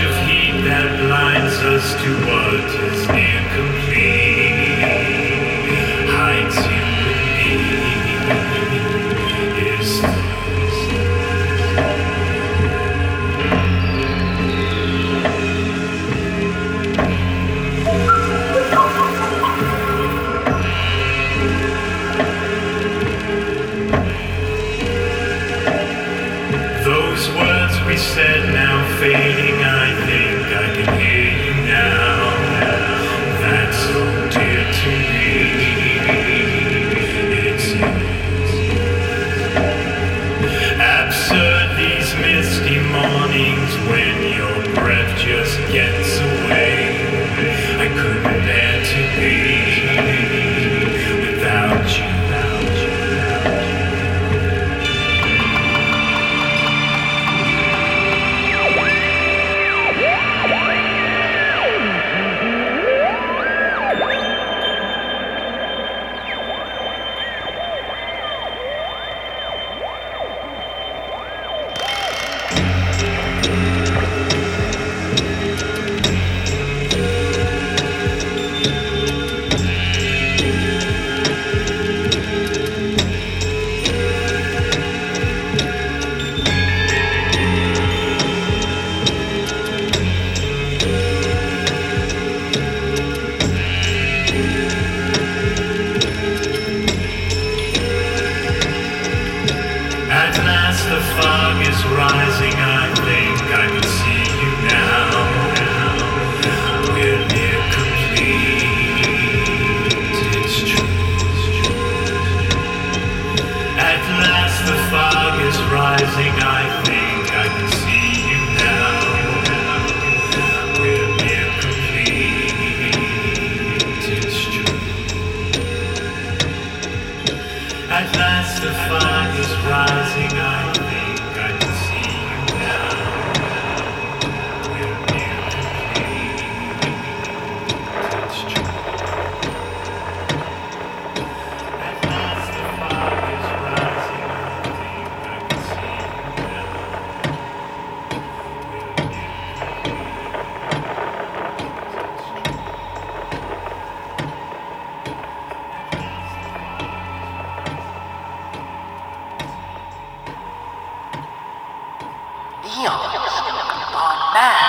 of heat that blinds us to what is incomplete we said now fading, I think I can hear you now. That's so dear to me. It's. Absurd these misty mornings when your breath just gets away. I couldn't fog is rising. I think I can see you now. We're near. It's true. At last the fog is rising. I think I can see you now. We're near complete. It's true. At last the fog is rising, I Mad.